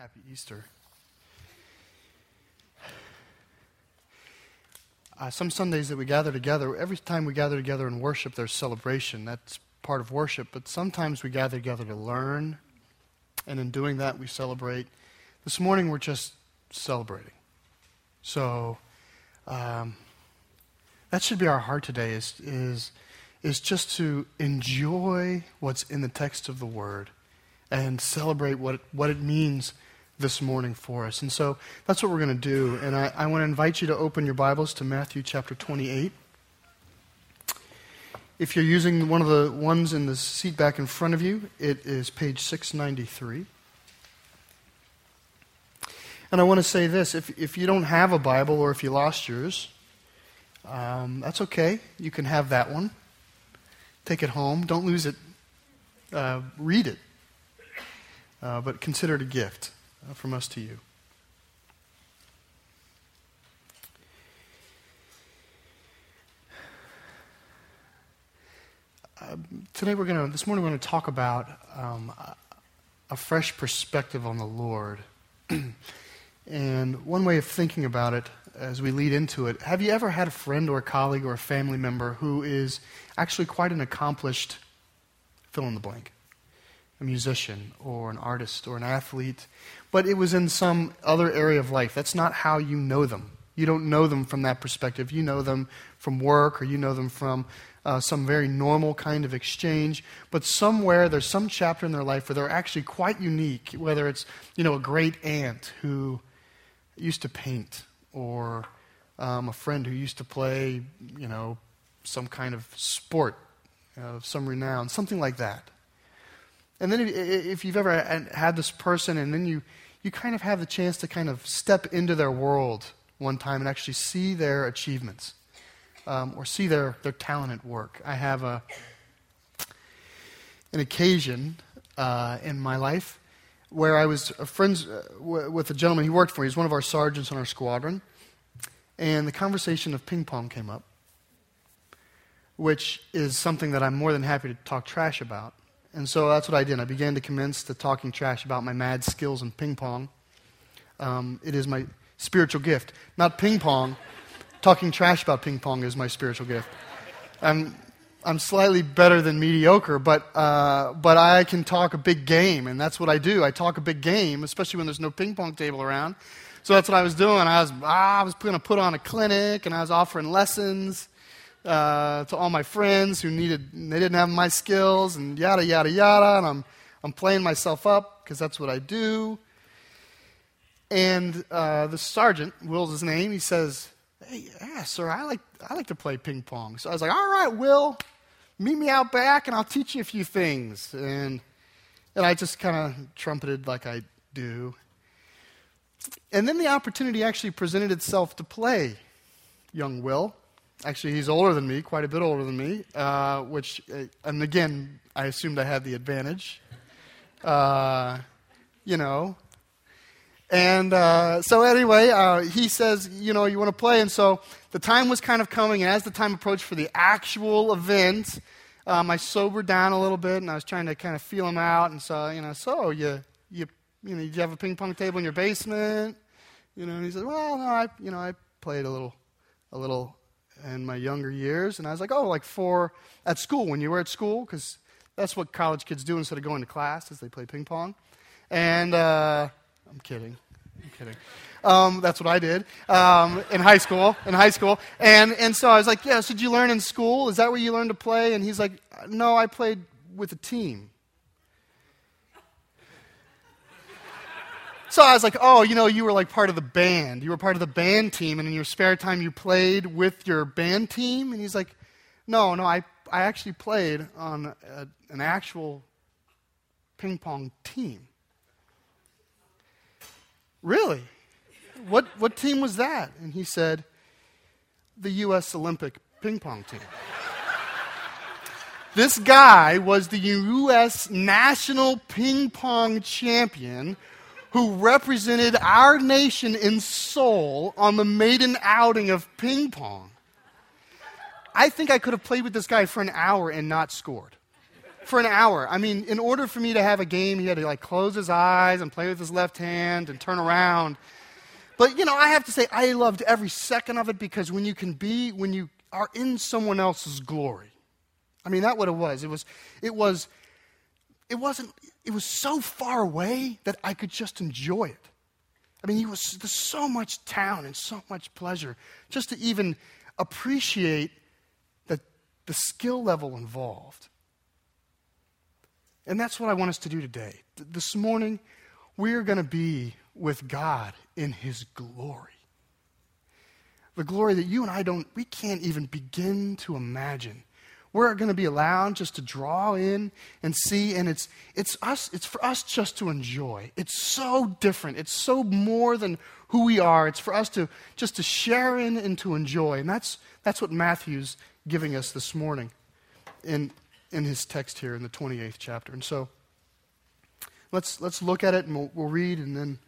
Happy Easter. Uh, some Sundays that we gather together, every time we gather together in worship, there's celebration. That's part of worship. But sometimes we gather together to learn, and in doing that, we celebrate. This morning, we're just celebrating. So, um, that should be our heart today is, is, is just to enjoy what's in the text of the Word and celebrate what, what it means this morning for us. And so that's what we're going to do. And I, I want to invite you to open your Bibles to Matthew chapter 28. If you're using one of the ones in the seat back in front of you, it is page 693. And I want to say this if, if you don't have a Bible or if you lost yours, um, that's okay. You can have that one. Take it home. Don't lose it. Uh, read it. Uh, but consider it a gift from us to you. Uh, today we're going to, this morning we're going to talk about um, a fresh perspective on the Lord. and one way of thinking about it as we lead into it, have you ever had a friend or a colleague or a family member who is actually quite an accomplished fill in the blank? A musician or an artist or an athlete, but it was in some other area of life. That's not how you know them. You don't know them from that perspective. You know them from work or you know them from uh, some very normal kind of exchange. But somewhere there's some chapter in their life where they're actually quite unique, whether it's, you know, a great aunt who used to paint or um, a friend who used to play, you know, some kind of sport of some renown, something like that. And then if, if you've ever had this person and then you, you kind of have the chance to kind of step into their world one time and actually see their achievements um, or see their, their talent at work. I have a, an occasion uh, in my life where I was friends uh, with a gentleman he worked for. He was one of our sergeants on our squadron. And the conversation of ping pong came up, which is something that I'm more than happy to talk trash about. And so that's what I did. I began to commence to talking trash about my mad skills in ping pong. Um, it is my spiritual gift. Not ping pong. talking trash about ping pong is my spiritual gift. I'm, I'm slightly better than mediocre, but, uh, but I can talk a big game, and that's what I do. I talk a big game, especially when there's no ping pong table around. So that's what I was doing. I was, ah, I was going to put on a clinic, and I was offering lessons uh, to all my friends who needed, they didn't have my skills, and yada, yada, yada. And I'm, I'm playing myself up because that's what I do. And uh, the sergeant, Will's his name, he says, Hey, yeah, sir, I like, I like to play ping pong. So I was like, All right, Will, meet me out back and I'll teach you a few things. And, and I just kind of trumpeted like I do. And then the opportunity actually presented itself to play young Will. Actually, he's older than me, quite a bit older than me, uh, which, uh, and again, I assumed I had the advantage. Uh, you know. And uh, so, anyway, uh, he says, you know, you want to play. And so the time was kind of coming. And as the time approached for the actual event, um, I sobered down a little bit and I was trying to kind of feel him out. And so, you know, so you, you, you know, you have a ping pong table in your basement? You know, and he said, well, no, I, you know, I played a little, a little in my younger years. And I was like, oh, like four at school, when you were at school, because that's what college kids do instead of going to class, is they play ping pong. And uh, I'm kidding. I'm kidding. Um, that's what I did um, in high school. In high school, and and so I was like, "Yeah, so did you learn in school? Is that where you learned to play?" And he's like, "No, I played with a team." So I was like, oh, you know, you were like part of the band. You were part of the band team, and in your spare time, you played with your band team? And he's like, no, no, I, I actually played on a, an actual ping pong team. Really? What, what team was that? And he said, the U.S. Olympic ping pong team. this guy was the U.S. national ping pong champion who represented our nation in Seoul on the maiden outing of ping pong. I think I could have played with this guy for an hour and not scored. for an hour. I mean, in order for me to have a game, he had to like close his eyes and play with his left hand and turn around. But, you know, I have to say, I loved every second of it because when you can be, when you are in someone else's glory, I mean, that what it was. It was, it was, it wasn't, it was so far away that I could just enjoy it. I mean, he was, there's so much town and so much pleasure just to even appreciate the, the skill level involved. And that's what I want us to do today. This morning, we're going to be with God in his glory. The glory that you and I don't, we can't even begin to imagine. We're going to be allowed just to draw in and see, and it's, it's us, it's for us just to enjoy. It's so different. It's so more than who we are. It's for us to just to share in and to enjoy. And that's, that's what Matthew's giving us this morning in, in his text here in the 28th chapter. And so let's, let's look at it and we'll, we'll read and then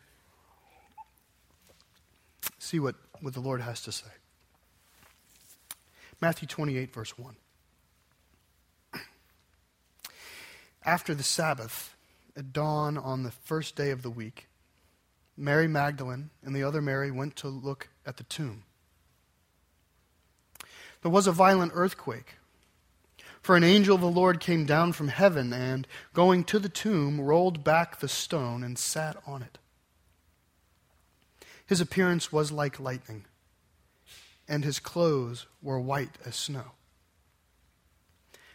see what, what the Lord has to say. Matthew 28, verse 1. After the Sabbath, at dawn on the first day of the week, Mary Magdalene and the other Mary went to look at the tomb. There was a violent earthquake, for an angel of the Lord came down from heaven and, going to the tomb, rolled back the stone and sat on it. His appearance was like lightning, and his clothes were white as snow.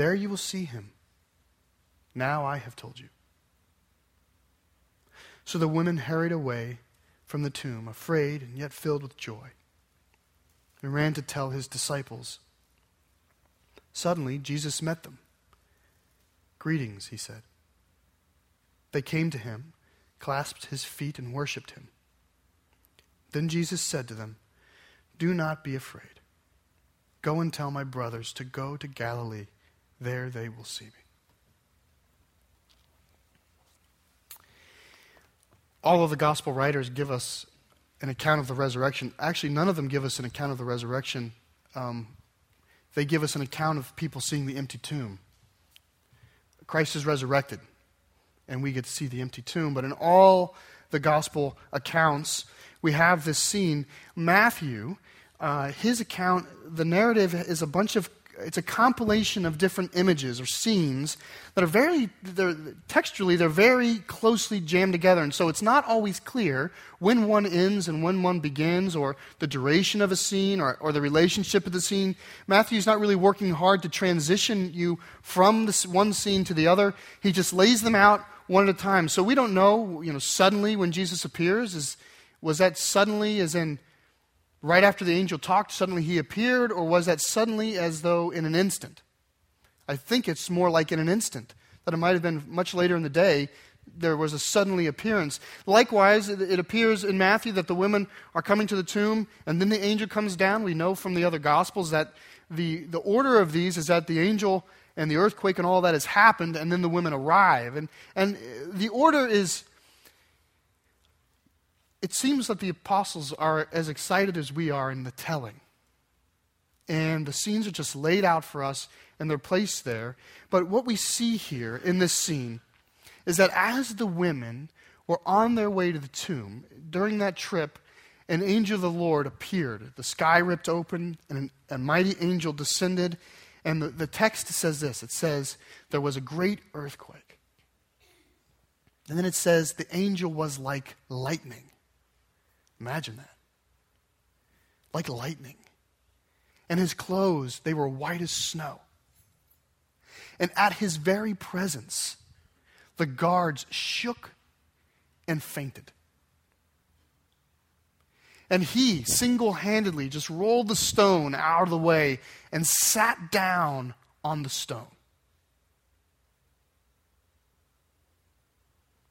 There you will see him. Now I have told you. So the women hurried away from the tomb, afraid and yet filled with joy, and ran to tell his disciples. Suddenly, Jesus met them. Greetings, he said. They came to him, clasped his feet, and worshipped him. Then Jesus said to them, Do not be afraid. Go and tell my brothers to go to Galilee. There they will see me. all of the gospel writers give us an account of the resurrection. Actually, none of them give us an account of the resurrection. Um, they give us an account of people seeing the empty tomb. Christ is resurrected, and we get to see the empty tomb. But in all the gospel accounts, we have this scene. Matthew, uh, his account, the narrative is a bunch of it's a compilation of different images or scenes that are very they're, textually they're very closely jammed together. And so it's not always clear when one ends and when one begins or the duration of a scene or, or the relationship of the scene. Matthew's not really working hard to transition you from this one scene to the other. He just lays them out one at a time. So we don't know you know suddenly when jesus appears is was that suddenly as in right after the angel talked, suddenly he appeared, or was that suddenly as though in an instant? I think it's more like in an instant, that it might have been much later in the day. There was a suddenly appearance. Likewise, it appears in Matthew that the women are coming to the tomb, and then the angel comes down. We know from the other Gospels that the, the order of these is that the angel and the earthquake and all that has happened, and then the women arrive. And, and the order is it seems that the apostles are as excited as we are in the telling. And the scenes are just laid out for us and they're placed there. But what we see here in this scene is that as the women were on their way to the tomb, during that trip, an angel of the Lord appeared. The sky ripped open, and a mighty angel descended. And the, the text says this it says, There was a great earthquake. And then it says, The angel was like lightning. Imagine that. Like lightning. And his clothes, they were white as snow. And at his very presence, the guards shook and fainted. And he single handedly just rolled the stone out of the way and sat down on the stone.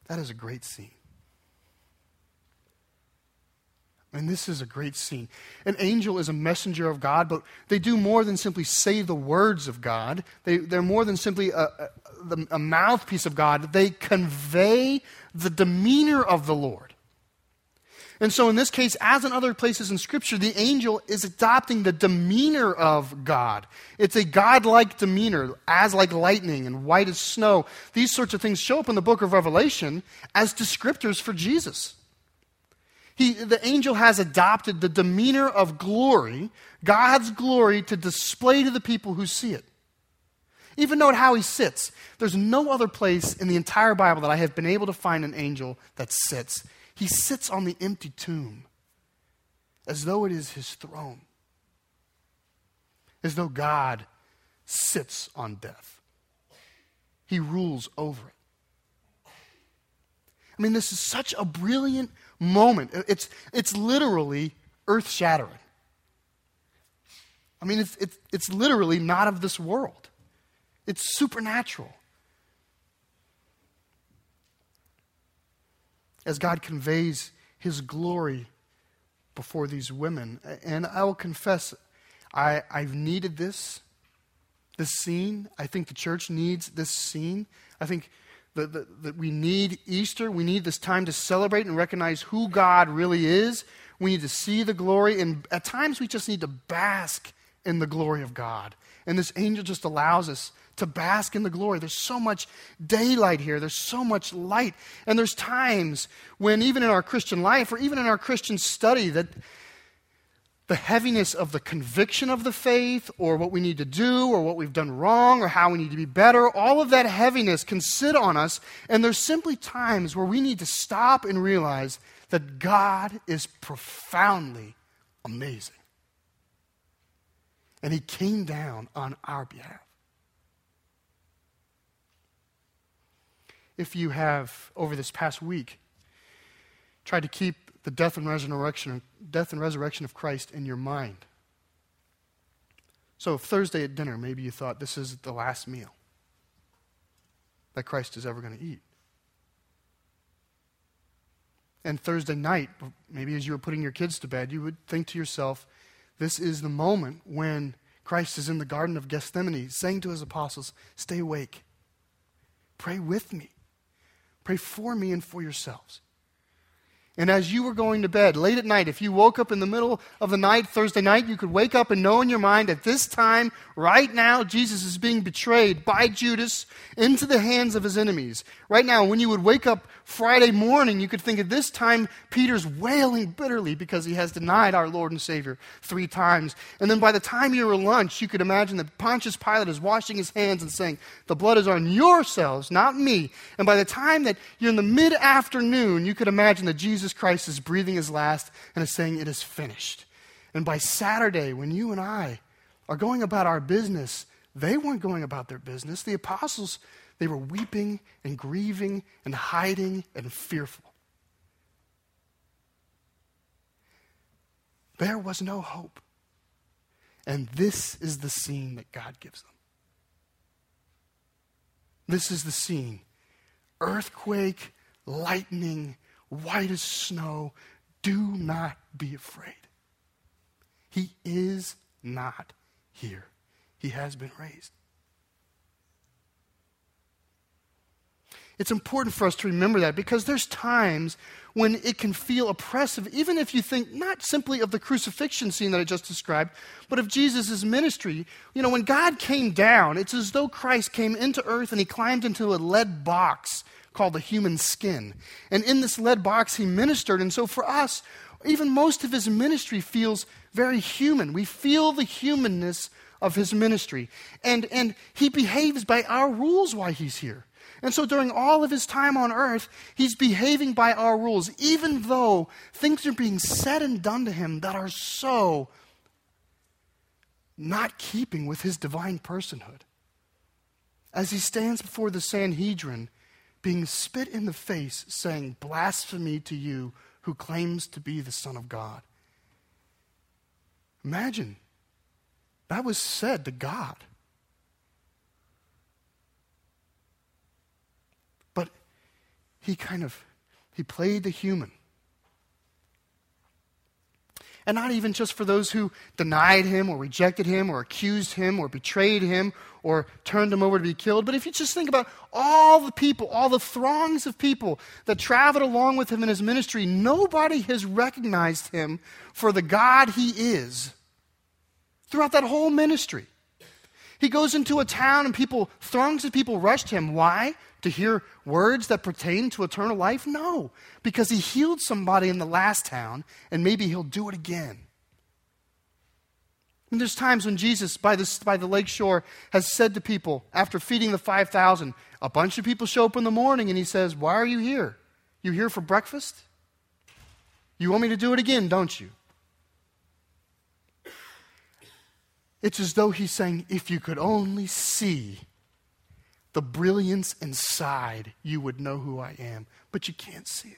That is a great scene. And this is a great scene. An angel is a messenger of God, but they do more than simply say the words of God. They, they're more than simply a, a, a mouthpiece of God. They convey the demeanor of the Lord. And so, in this case, as in other places in Scripture, the angel is adopting the demeanor of God. It's a godlike demeanor, as like lightning and white as snow. These sorts of things show up in the book of Revelation as descriptors for Jesus. He, the angel has adopted the demeanor of glory, God's glory, to display to the people who see it. Even note how he sits. There's no other place in the entire Bible that I have been able to find an angel that sits. He sits on the empty tomb as though it is his throne, as though God sits on death. He rules over it. I mean, this is such a brilliant moment. It's, it's literally earth shattering. I mean, it's, it's, it's literally not of this world, it's supernatural. as God conveys his glory before these women. And I will confess, I, I've needed this, this scene. I think the church needs this scene. I think that we need Easter. We need this time to celebrate and recognize who God really is. We need to see the glory. And at times we just need to bask in the glory of God. And this angel just allows us to bask in the glory. There's so much daylight here, there's so much light. And there's times when, even in our Christian life or even in our Christian study, that the heaviness of the conviction of the faith or what we need to do or what we've done wrong or how we need to be better, all of that heaviness can sit on us. And there's simply times where we need to stop and realize that God is profoundly amazing. And He came down on our behalf. if you have, over this past week, tried to keep the death and resurrection, death and resurrection of Christ in your mind. So, Thursday at dinner, maybe you thought this is the last meal that Christ is ever going to eat. And Thursday night, maybe as you were putting your kids to bed, you would think to yourself, this is the moment when Christ is in the Garden of Gethsemane saying to his apostles, Stay awake, pray with me. Pray for me and for yourselves. And as you were going to bed late at night, if you woke up in the middle of the night, Thursday night, you could wake up and know in your mind at this time, right now, Jesus is being betrayed by Judas into the hands of his enemies. Right now, when you would wake up Friday morning, you could think at this time, Peter's wailing bitterly because he has denied our Lord and Savior three times. And then by the time you were lunch, you could imagine that Pontius Pilate is washing his hands and saying, The blood is on yourselves, not me. And by the time that you're in the mid afternoon, you could imagine that Jesus Jesus Christ is breathing his last and is saying, It is finished. And by Saturday, when you and I are going about our business, they weren't going about their business. The apostles, they were weeping and grieving and hiding and fearful. There was no hope. And this is the scene that God gives them. This is the scene earthquake, lightning, white as snow. Do not be afraid. He is not here, he has been raised. It's important for us to remember that because there's times when it can feel oppressive, even if you think not simply of the crucifixion scene that I just described, but of Jesus' ministry. You know, when God came down, it's as though Christ came into earth and he climbed into a lead box called the human skin. And in this lead box, he ministered. And so for us, even most of his ministry feels very human. We feel the humanness of his ministry. And, and he behaves by our rules while he's here. And so during all of his time on earth, he's behaving by our rules, even though things are being said and done to him that are so not keeping with his divine personhood. As he stands before the Sanhedrin, being spit in the face, saying, Blasphemy to you who claims to be the Son of God. Imagine that was said to God. But he kind of he played the human. And not even just for those who denied him or rejected him or accused him or betrayed him or turned him over to be killed, but if you just think about all the people, all the throngs of people that traveled along with him in his ministry, nobody has recognized him for the God he is throughout that whole ministry. He goes into a town and people, throngs of people rush to him. Why? To hear words that pertain to eternal life? No, because he healed somebody in the last town and maybe he'll do it again. And there's times when Jesus, by, this, by the lake shore, has said to people after feeding the 5,000, a bunch of people show up in the morning and he says, Why are you here? You here for breakfast? You want me to do it again, don't you? It's as though he's saying, if you could only see the brilliance inside, you would know who I am. But you can't see it.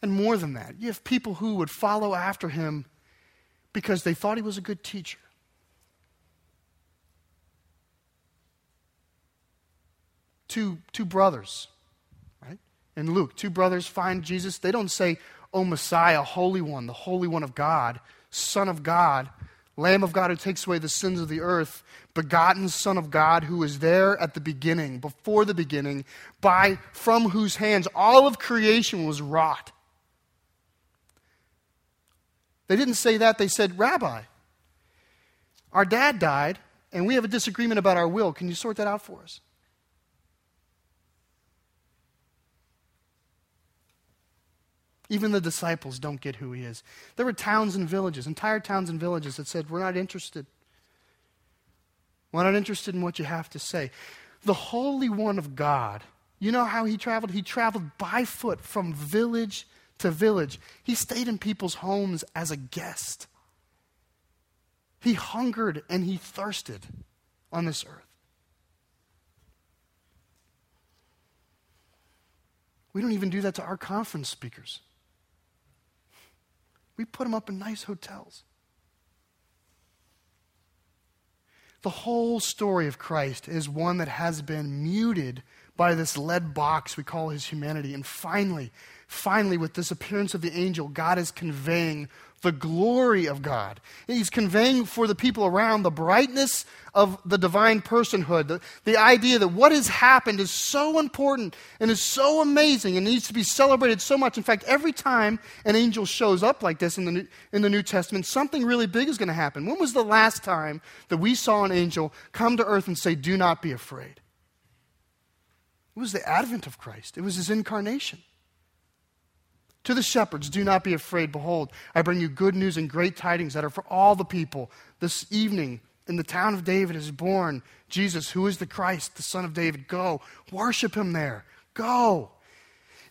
And more than that, you have people who would follow after him because they thought he was a good teacher. Two, two brothers, right? In Luke, two brothers find Jesus. They don't say, O Messiah, Holy One, the Holy One of God, Son of God, Lamb of God who takes away the sins of the earth, begotten Son of God who is there at the beginning, before the beginning, by from whose hands all of creation was wrought. They didn't say that, they said, Rabbi, our dad died, and we have a disagreement about our will. Can you sort that out for us? Even the disciples don't get who he is. There were towns and villages, entire towns and villages that said, We're not interested. We're not interested in what you have to say. The Holy One of God, you know how he traveled? He traveled by foot from village to village. He stayed in people's homes as a guest. He hungered and he thirsted on this earth. We don't even do that to our conference speakers. We put them up in nice hotels. The whole story of Christ is one that has been muted by this lead box we call his humanity. And finally, finally, with this appearance of the angel, God is conveying the glory of God. He's conveying for the people around the brightness of the divine personhood, the, the idea that what has happened is so important and is so amazing and needs to be celebrated so much. In fact, every time an angel shows up like this in the New, in the New Testament, something really big is going to happen. When was the last time that we saw an angel come to earth and say, Do not be afraid? It was the advent of Christ, it was his incarnation. To the shepherds, do not be afraid. Behold, I bring you good news and great tidings that are for all the people. This evening, in the town of David, is born Jesus, who is the Christ, the Son of David. Go, worship him there. Go.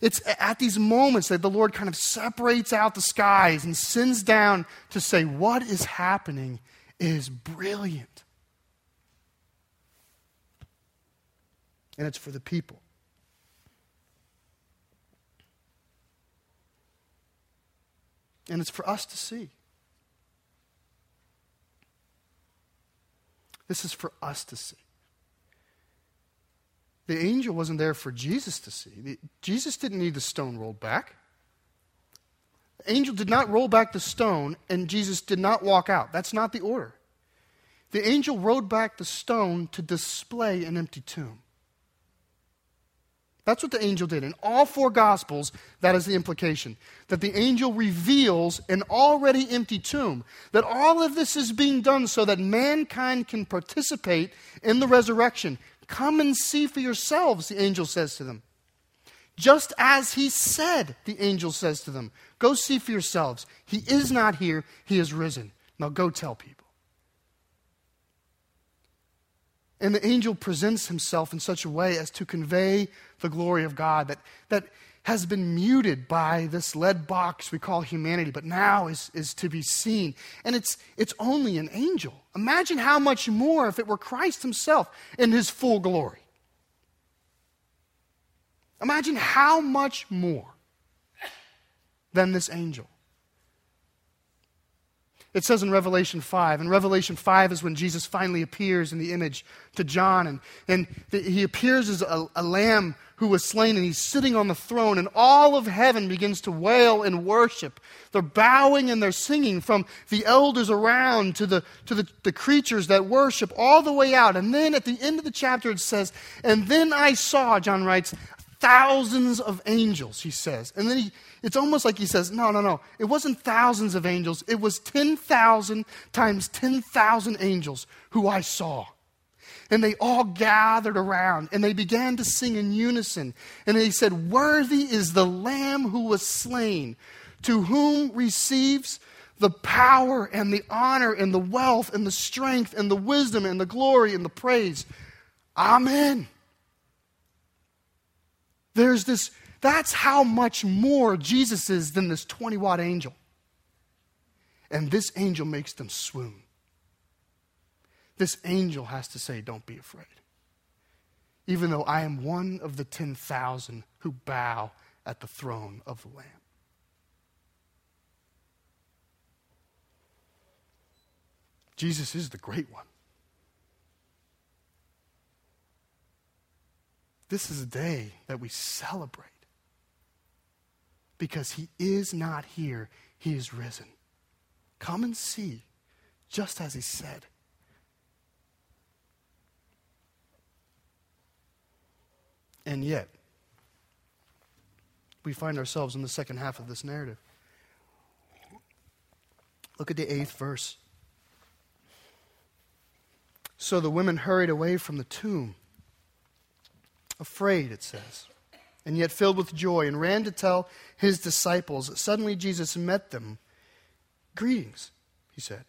It's at these moments that the Lord kind of separates out the skies and sends down to say, What is happening is brilliant. And it's for the people. And it's for us to see. This is for us to see. The angel wasn't there for Jesus to see. The, Jesus didn't need the stone rolled back. The angel did not roll back the stone, and Jesus did not walk out. That's not the order. The angel rolled back the stone to display an empty tomb. That's what the angel did. In all four Gospels, that is the implication. That the angel reveals an already empty tomb. That all of this is being done so that mankind can participate in the resurrection. Come and see for yourselves, the angel says to them. Just as he said, the angel says to them, Go see for yourselves. He is not here, he is risen. Now go tell people. And the angel presents himself in such a way as to convey the glory of God that, that has been muted by this lead box we call humanity, but now is, is to be seen. And it's, it's only an angel. Imagine how much more if it were Christ himself in his full glory. Imagine how much more than this angel. It says in Revelation 5. And Revelation 5 is when Jesus finally appears in the image to John. And, and the, he appears as a, a lamb who was slain, and he's sitting on the throne, and all of heaven begins to wail and worship. They're bowing and they're singing from the elders around to, the, to the, the creatures that worship all the way out. And then at the end of the chapter, it says, And then I saw, John writes, thousands of angels, he says. And then he, it's almost like he says, no, no, no. It wasn't thousands of angels. It was 10,000 times 10,000 angels who I saw. And they all gathered around and they began to sing in unison. And they said, Worthy is the Lamb who was slain, to whom receives the power and the honor and the wealth and the strength and the wisdom and the glory and the praise. Amen. There's this, that's how much more Jesus is than this 20 watt angel. And this angel makes them swoon. This angel has to say, Don't be afraid. Even though I am one of the 10,000 who bow at the throne of the Lamb. Jesus is the great one. This is a day that we celebrate because he is not here, he is risen. Come and see, just as he said. And yet, we find ourselves in the second half of this narrative. Look at the eighth verse. So the women hurried away from the tomb afraid, it says, and yet filled with joy, and ran to tell his disciples. Suddenly Jesus met them. Greetings, he said.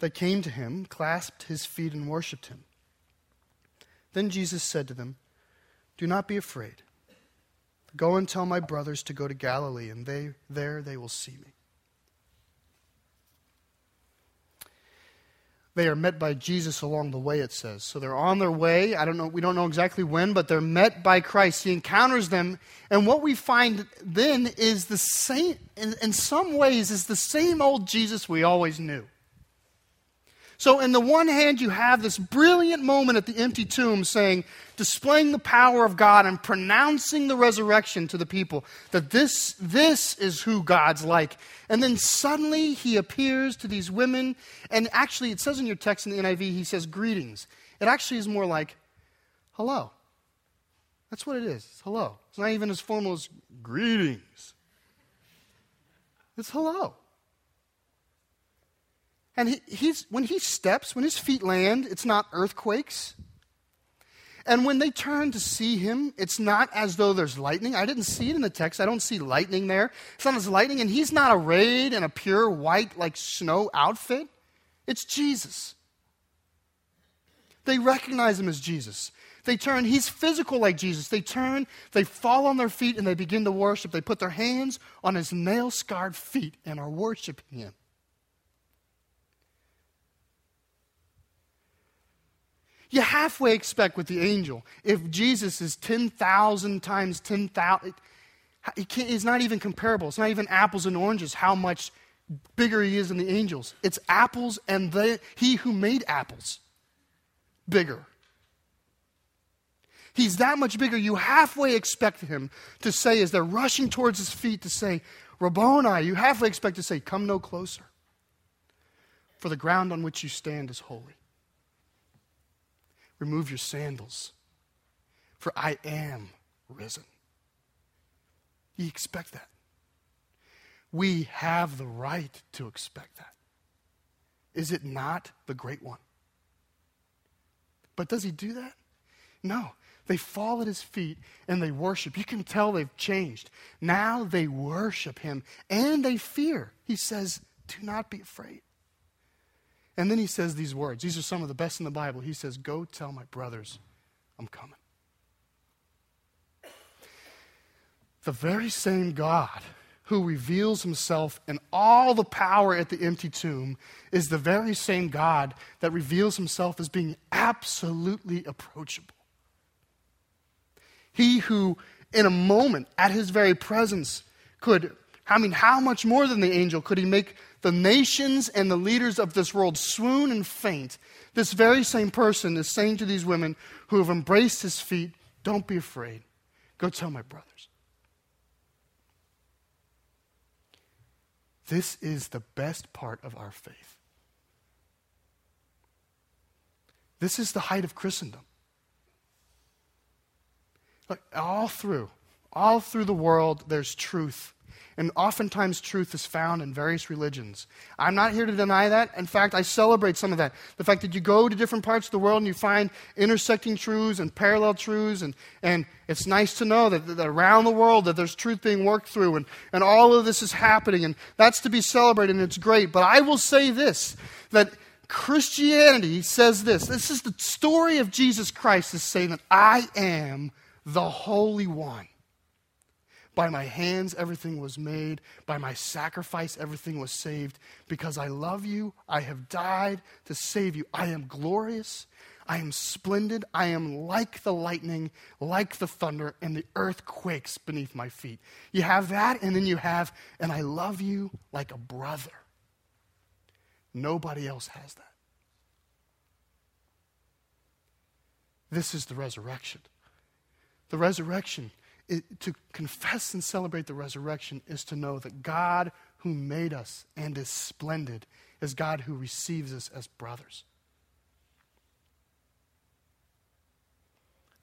They came to him, clasped his feet, and worshipped him. Then Jesus said to them, Do not be afraid. Go and tell my brothers to go to Galilee, and they, there they will see me. They are met by Jesus along the way, it says. So they're on their way. I don't know, we don't know exactly when, but they're met by Christ. He encounters them. And what we find then is the same, in, in some ways, is the same old Jesus we always knew. So, in the one hand, you have this brilliant moment at the empty tomb saying, displaying the power of God and pronouncing the resurrection to the people that this, this is who God's like. And then suddenly he appears to these women, and actually, it says in your text in the NIV, he says, greetings. It actually is more like, hello. That's what it is. It's hello. It's not even as formal as greetings, it's hello. And he, he's, when he steps, when his feet land, it's not earthquakes. And when they turn to see him, it's not as though there's lightning. I didn't see it in the text. I don't see lightning there. It's not as lightning, and he's not arrayed in a pure white, like snow outfit. It's Jesus. They recognize him as Jesus. They turn, he's physical like Jesus. They turn, they fall on their feet, and they begin to worship. They put their hands on his nail scarred feet and are worshiping him. You halfway expect with the angel. If Jesus is 10,000 times 10,000, he's not even comparable. It's not even apples and oranges how much bigger he is than the angels. It's apples and the, he who made apples bigger. He's that much bigger. You halfway expect him to say, as they're rushing towards his feet, to say, Rabboni, you halfway expect to say, Come no closer. For the ground on which you stand is holy. Remove your sandals, for I am risen. You expect that. We have the right to expect that. Is it not the great one? But does he do that? No. They fall at his feet and they worship. You can tell they've changed. Now they worship him and they fear. He says, Do not be afraid. And then he says these words. These are some of the best in the Bible. He says, Go tell my brothers I'm coming. The very same God who reveals himself in all the power at the empty tomb is the very same God that reveals himself as being absolutely approachable. He who, in a moment, at his very presence, could I mean, how much more than the angel could he make the nations and the leaders of this world swoon and faint? This very same person is saying to these women who have embraced his feet, Don't be afraid. Go tell my brothers. This is the best part of our faith. This is the height of Christendom. Look, all through, all through the world, there's truth. And oftentimes, truth is found in various religions. I'm not here to deny that. In fact, I celebrate some of that. The fact that you go to different parts of the world and you find intersecting truths and parallel truths, and, and it's nice to know that, that around the world that there's truth being worked through, and, and all of this is happening, and that's to be celebrated, and it's great. But I will say this that Christianity says this. This is the story of Jesus Christ is saying that I am the Holy One. By my hands, everything was made. By my sacrifice, everything was saved. Because I love you, I have died to save you. I am glorious. I am splendid. I am like the lightning, like the thunder, and the earth quakes beneath my feet. You have that, and then you have, and I love you like a brother. Nobody else has that. This is the resurrection. The resurrection it, to confess and celebrate the resurrection is to know that God who made us and is splendid is God who receives us as brothers.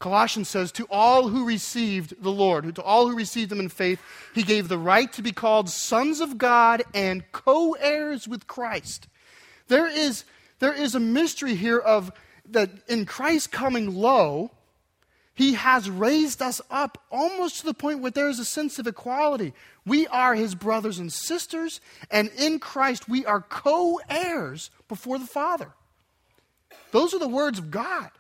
Colossians says, To all who received the Lord, to all who received him in faith, he gave the right to be called sons of God and co heirs with Christ. There is, there is a mystery here of that in Christ coming low, he has raised us up almost to the point where there is a sense of equality. We are his brothers and sisters, and in Christ we are co heirs before the Father. Those are the words of God.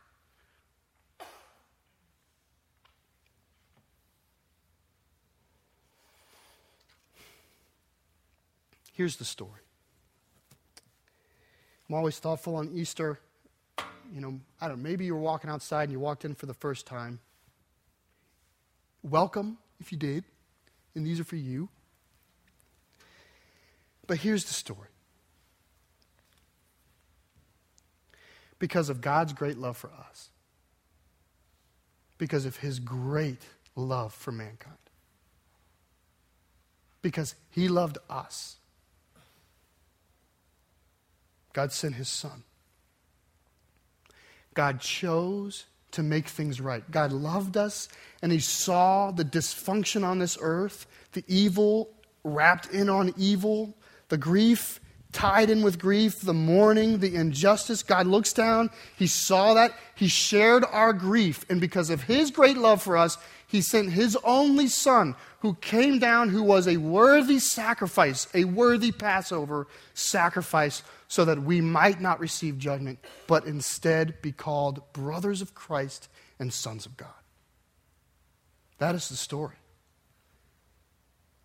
Here's the story. I'm always thoughtful on Easter you know, I don't know, maybe you were walking outside and you walked in for the first time. Welcome if you did, and these are for you. But here's the story. Because of God's great love for us, because of his great love for mankind, because he loved us, God sent his son God chose to make things right. God loved us, and He saw the dysfunction on this earth, the evil wrapped in on evil, the grief tied in with grief, the mourning, the injustice. God looks down, He saw that, He shared our grief, and because of His great love for us, He sent His only Son, who came down, who was a worthy sacrifice, a worthy Passover sacrifice so that we might not receive judgment, but instead be called brothers of Christ and sons of God. That is the story.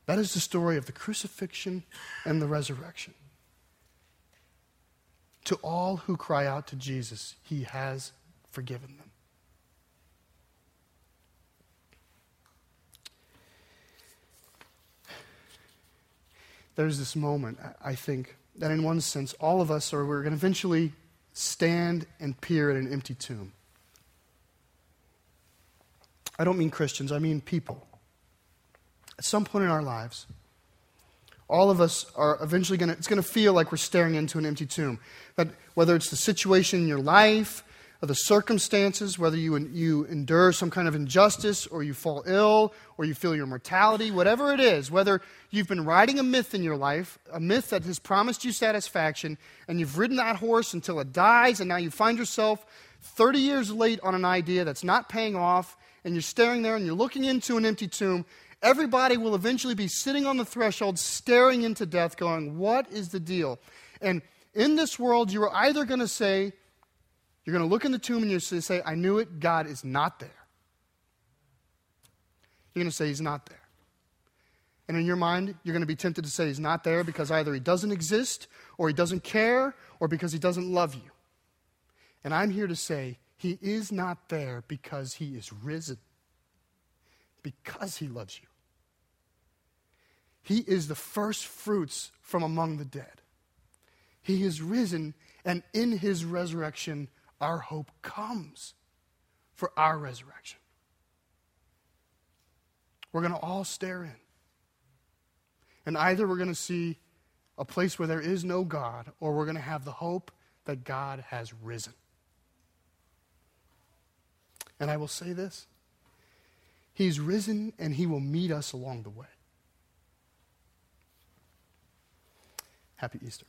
That is the story of the crucifixion and the resurrection. To all who cry out to Jesus, he has forgiven them. There's this moment, I think, that in one sense, all of us are, we're going to eventually stand and peer at an empty tomb. I don't mean Christians, I mean people. At some point in our lives, all of us are eventually going to, it's going to feel like we're staring into an empty tomb. That whether it's the situation in your life, of the circumstances, whether you, you endure some kind of injustice or you fall ill or you feel your mortality, whatever it is, whether you've been riding a myth in your life, a myth that has promised you satisfaction, and you've ridden that horse until it dies, and now you find yourself 30 years late on an idea that's not paying off, and you're staring there and you're looking into an empty tomb, everybody will eventually be sitting on the threshold staring into death, going, What is the deal? And in this world, you are either going to say, you're going to look in the tomb and you're going to say, I knew it, God is not there. You're going to say, He's not there. And in your mind, you're going to be tempted to say He's not there because either He doesn't exist, or He doesn't care, or because He doesn't love you. And I'm here to say, He is not there because He is risen, because He loves you. He is the first fruits from among the dead. He is risen, and in his resurrection, our hope comes for our resurrection. We're going to all stare in. And either we're going to see a place where there is no God, or we're going to have the hope that God has risen. And I will say this He's risen, and He will meet us along the way. Happy Easter.